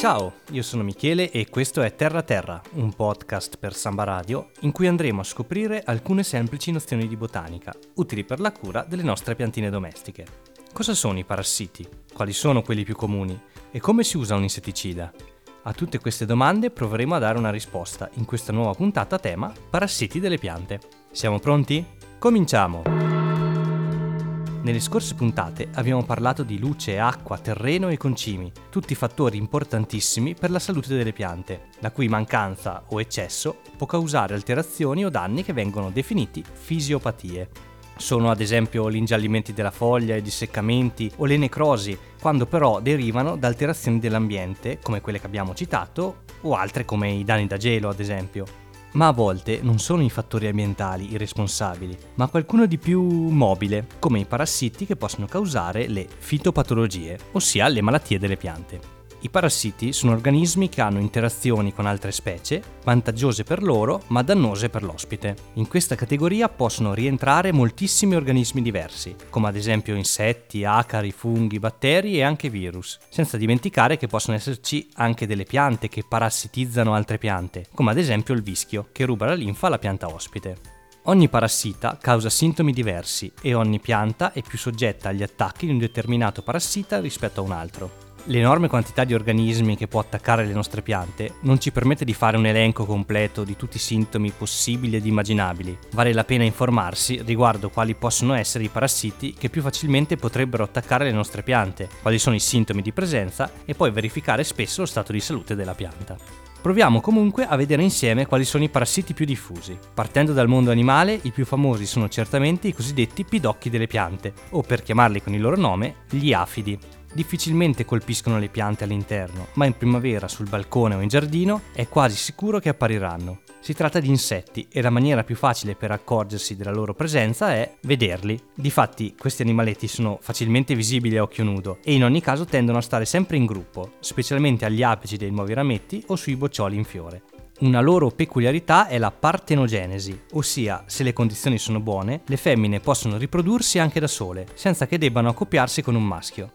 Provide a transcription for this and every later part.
Ciao, io sono Michele e questo è Terra Terra, un podcast per Samba Radio in cui andremo a scoprire alcune semplici nozioni di botanica, utili per la cura delle nostre piantine domestiche. Cosa sono i parassiti? Quali sono quelli più comuni? E come si usa un insetticida? A tutte queste domande proveremo a dare una risposta in questa nuova puntata tema Parassiti delle piante. Siamo pronti? Cominciamo! Nelle scorse puntate abbiamo parlato di luce, acqua, terreno e concimi, tutti fattori importantissimi per la salute delle piante, la cui mancanza o eccesso può causare alterazioni o danni che vengono definiti fisiopatie. Sono ad esempio l'ingiallimento della foglia, i disseccamenti o le necrosi, quando però derivano da alterazioni dell'ambiente, come quelle che abbiamo citato, o altre come i danni da gelo ad esempio ma a volte non sono i fattori ambientali i responsabili, ma qualcuno di più mobile, come i parassiti che possono causare le fitopatologie, ossia le malattie delle piante. I parassiti sono organismi che hanno interazioni con altre specie, vantaggiose per loro ma dannose per l'ospite. In questa categoria possono rientrare moltissimi organismi diversi, come ad esempio insetti, acari, funghi, batteri e anche virus, senza dimenticare che possono esserci anche delle piante che parassitizzano altre piante, come ad esempio il vischio, che ruba la linfa alla pianta ospite. Ogni parassita causa sintomi diversi e ogni pianta è più soggetta agli attacchi di un determinato parassita rispetto a un altro. L'enorme quantità di organismi che può attaccare le nostre piante non ci permette di fare un elenco completo di tutti i sintomi possibili ed immaginabili. Vale la pena informarsi riguardo quali possono essere i parassiti che più facilmente potrebbero attaccare le nostre piante, quali sono i sintomi di presenza e poi verificare spesso lo stato di salute della pianta. Proviamo comunque a vedere insieme quali sono i parassiti più diffusi. Partendo dal mondo animale, i più famosi sono certamente i cosiddetti pidocchi delle piante, o per chiamarli con il loro nome, gli afidi difficilmente colpiscono le piante all'interno, ma in primavera sul balcone o in giardino è quasi sicuro che appariranno. Si tratta di insetti e la maniera più facile per accorgersi della loro presenza è vederli. Difatti questi animaletti sono facilmente visibili a occhio nudo e in ogni caso tendono a stare sempre in gruppo, specialmente agli apici dei nuovi rametti o sui boccioli in fiore. Una loro peculiarità è la partenogenesi, ossia se le condizioni sono buone, le femmine possono riprodursi anche da sole, senza che debbano accoppiarsi con un maschio.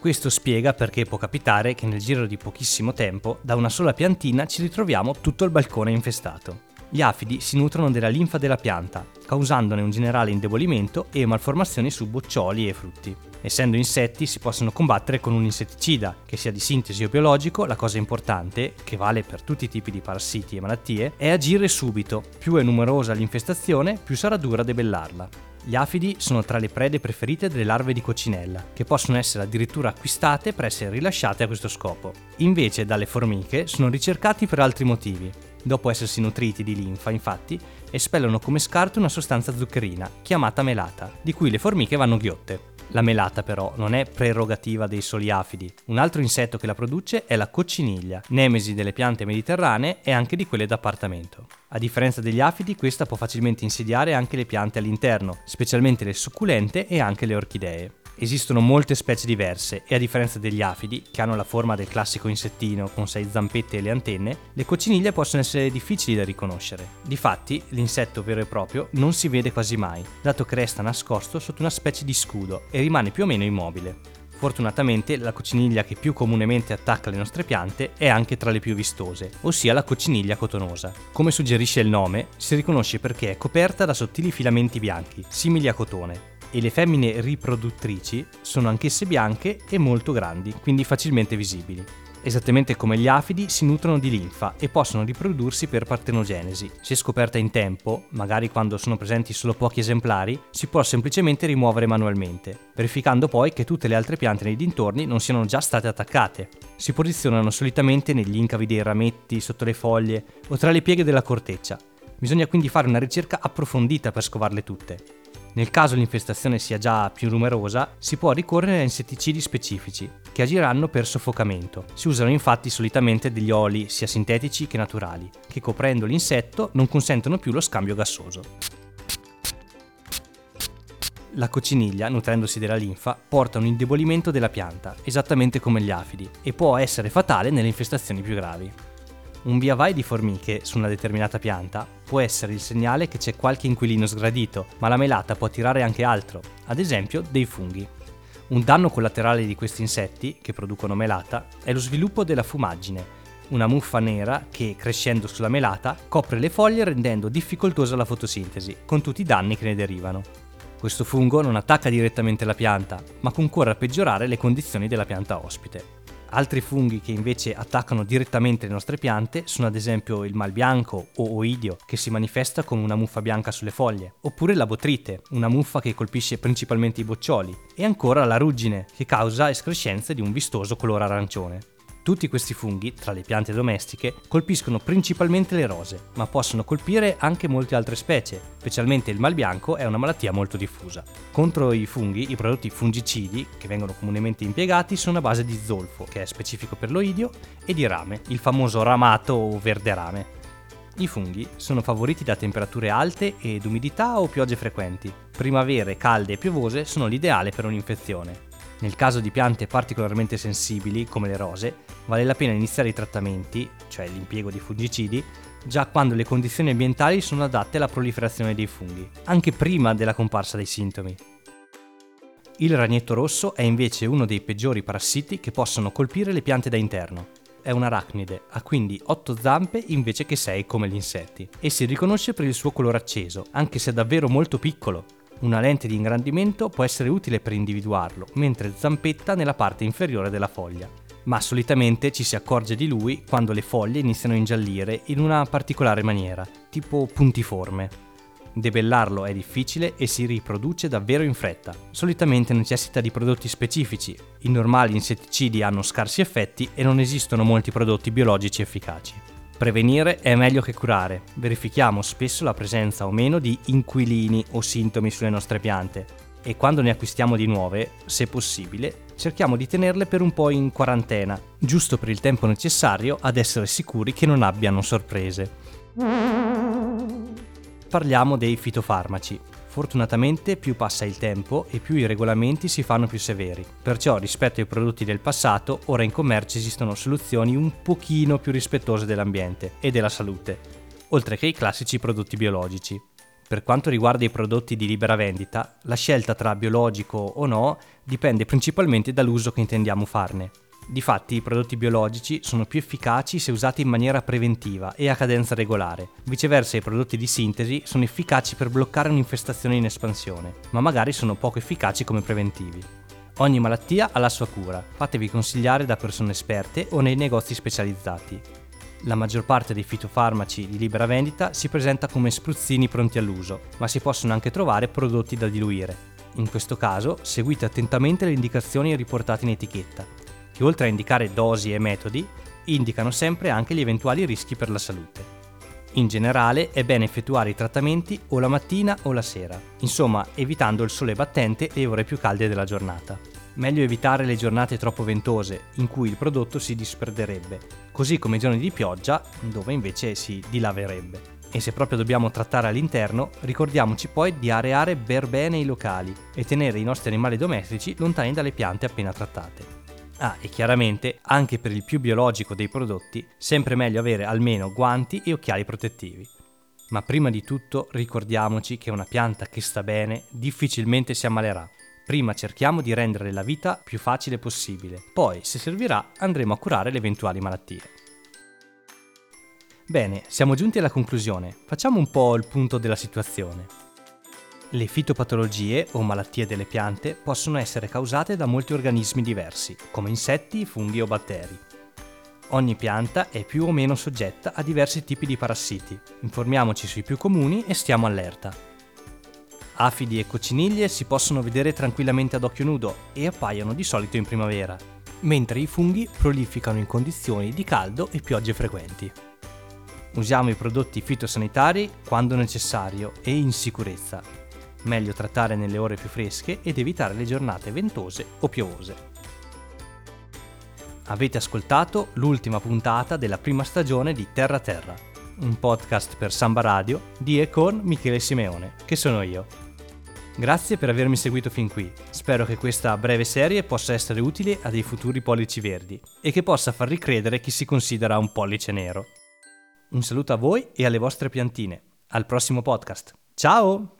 Questo spiega perché può capitare che nel giro di pochissimo tempo da una sola piantina ci ritroviamo tutto il balcone infestato. Gli afidi si nutrono della linfa della pianta, causandone un generale indebolimento e malformazioni su boccioli e frutti. Essendo insetti si possono combattere con un insetticida, che sia di sintesi o biologico, la cosa importante, che vale per tutti i tipi di parassiti e malattie, è agire subito. Più è numerosa l'infestazione, più sarà dura debellarla. Gli afidi sono tra le prede preferite delle larve di coccinella, che possono essere addirittura acquistate per essere rilasciate a questo scopo. Invece dalle formiche sono ricercati per altri motivi. Dopo essersi nutriti di linfa, infatti, espellono come scarto una sostanza zuccherina, chiamata melata, di cui le formiche vanno ghiotte. La melata però non è prerogativa dei soli afidi. Un altro insetto che la produce è la cocciniglia, nemesi delle piante mediterranee e anche di quelle d'appartamento. A differenza degli afidi, questa può facilmente insediare anche le piante all'interno, specialmente le succulente e anche le orchidee. Esistono molte specie diverse e a differenza degli afidi, che hanno la forma del classico insettino con sei zampette e le antenne, le cocciniglie possono essere difficili da riconoscere. Difatti, l'insetto vero e proprio non si vede quasi mai, dato che resta nascosto sotto una specie di scudo e rimane più o meno immobile. Fortunatamente la cocciniglia che più comunemente attacca le nostre piante è anche tra le più vistose, ossia la cocciniglia cotonosa. Come suggerisce il nome, si riconosce perché è coperta da sottili filamenti bianchi, simili a cotone, e le femmine riproduttrici sono anch'esse bianche e molto grandi, quindi facilmente visibili. Esattamente come gli afidi si nutrono di linfa e possono riprodursi per partenogenesi. Se scoperta in tempo, magari quando sono presenti solo pochi esemplari, si può semplicemente rimuovere manualmente, verificando poi che tutte le altre piante nei dintorni non siano già state attaccate. Si posizionano solitamente negli incavi dei rametti, sotto le foglie o tra le pieghe della corteccia. Bisogna quindi fare una ricerca approfondita per scovarle tutte. Nel caso l'infestazione sia già più numerosa, si può ricorrere a insetticidi specifici, che agiranno per soffocamento. Si usano infatti solitamente degli oli sia sintetici che naturali, che coprendo l'insetto non consentono più lo scambio gassoso. La cocciniglia, nutrendosi della linfa, porta un indebolimento della pianta, esattamente come gli afidi, e può essere fatale nelle infestazioni più gravi. Un via vai di formiche su una determinata pianta può essere il segnale che c'è qualche inquilino sgradito, ma la melata può attirare anche altro, ad esempio dei funghi. Un danno collaterale di questi insetti, che producono melata, è lo sviluppo della fumaggine, una muffa nera che, crescendo sulla melata, copre le foglie rendendo difficoltosa la fotosintesi, con tutti i danni che ne derivano. Questo fungo non attacca direttamente la pianta, ma concorre a peggiorare le condizioni della pianta ospite. Altri funghi che invece attaccano direttamente le nostre piante sono ad esempio il malbianco o oidio, che si manifesta come una muffa bianca sulle foglie, oppure la botrite, una muffa che colpisce principalmente i boccioli, e ancora la ruggine, che causa escrescenze di un vistoso colore arancione. Tutti questi funghi, tra le piante domestiche, colpiscono principalmente le rose, ma possono colpire anche molte altre specie, specialmente il malbianco è una malattia molto diffusa. Contro i funghi, i prodotti fungicidi, che vengono comunemente impiegati, sono a base di zolfo, che è specifico per l'oidio, e di rame, il famoso ramato o verde rame. I funghi sono favoriti da temperature alte ed umidità o piogge frequenti. Primavere calde e piovose sono l'ideale per un'infezione. Nel caso di piante particolarmente sensibili, come le rose, vale la pena iniziare i trattamenti, cioè l'impiego di fungicidi, già quando le condizioni ambientali sono adatte alla proliferazione dei funghi, anche prima della comparsa dei sintomi. Il ragnetto rosso è invece uno dei peggiori parassiti che possono colpire le piante da interno. È un arachnide, ha quindi 8 zampe invece che 6 come gli insetti, e si riconosce per il suo colore acceso, anche se davvero molto piccolo, una lente di ingrandimento può essere utile per individuarlo, mentre zampetta nella parte inferiore della foglia. Ma solitamente ci si accorge di lui quando le foglie iniziano a ingiallire in una particolare maniera, tipo puntiforme. Debellarlo è difficile e si riproduce davvero in fretta. Solitamente necessita di prodotti specifici. I normali insetticidi hanno scarsi effetti e non esistono molti prodotti biologici efficaci. Prevenire è meglio che curare. Verifichiamo spesso la presenza o meno di inquilini o sintomi sulle nostre piante e quando ne acquistiamo di nuove, se possibile, cerchiamo di tenerle per un po' in quarantena, giusto per il tempo necessario ad essere sicuri che non abbiano sorprese. Parliamo dei fitofarmaci. Fortunatamente più passa il tempo e più i regolamenti si fanno più severi. Perciò rispetto ai prodotti del passato, ora in commercio esistono soluzioni un pochino più rispettose dell'ambiente e della salute, oltre che i classici prodotti biologici. Per quanto riguarda i prodotti di libera vendita, la scelta tra biologico o no dipende principalmente dall'uso che intendiamo farne. Difatti i prodotti biologici sono più efficaci se usati in maniera preventiva e a cadenza regolare. Viceversa i prodotti di sintesi sono efficaci per bloccare un'infestazione in espansione, ma magari sono poco efficaci come preventivi. Ogni malattia ha la sua cura, fatevi consigliare da persone esperte o nei negozi specializzati. La maggior parte dei fitofarmaci di libera vendita si presenta come spruzzini pronti all'uso, ma si possono anche trovare prodotti da diluire. In questo caso seguite attentamente le indicazioni riportate in etichetta che oltre a indicare dosi e metodi, indicano sempre anche gli eventuali rischi per la salute. In generale è bene effettuare i trattamenti o la mattina o la sera, insomma evitando il sole battente e ore più calde della giornata. Meglio evitare le giornate troppo ventose, in cui il prodotto si disperderebbe, così come i giorni di pioggia, dove invece si dilaverebbe. E se proprio dobbiamo trattare all'interno, ricordiamoci poi di areare per bene i locali e tenere i nostri animali domestici lontani dalle piante appena trattate. Ah, e chiaramente, anche per il più biologico dei prodotti, sempre meglio avere almeno guanti e occhiali protettivi. Ma prima di tutto ricordiamoci che una pianta che sta bene difficilmente si ammalerà. Prima cerchiamo di rendere la vita più facile possibile, poi, se servirà, andremo a curare le eventuali malattie. Bene, siamo giunti alla conclusione. Facciamo un po' il punto della situazione. Le fitopatologie o malattie delle piante possono essere causate da molti organismi diversi, come insetti, funghi o batteri. Ogni pianta è più o meno soggetta a diversi tipi di parassiti. Informiamoci sui più comuni e stiamo allerta. Afidi e cocciniglie si possono vedere tranquillamente ad occhio nudo e appaiono di solito in primavera, mentre i funghi prolificano in condizioni di caldo e piogge frequenti. Usiamo i prodotti fitosanitari quando necessario e in sicurezza meglio trattare nelle ore più fresche ed evitare le giornate ventose o piovose. Avete ascoltato l'ultima puntata della prima stagione di Terra Terra, un podcast per Samba Radio di e con Michele Simeone, che sono io. Grazie per avermi seguito fin qui. Spero che questa breve serie possa essere utile a dei futuri pollici verdi e che possa far ricredere chi si considera un pollice nero. Un saluto a voi e alle vostre piantine. Al prossimo podcast. Ciao!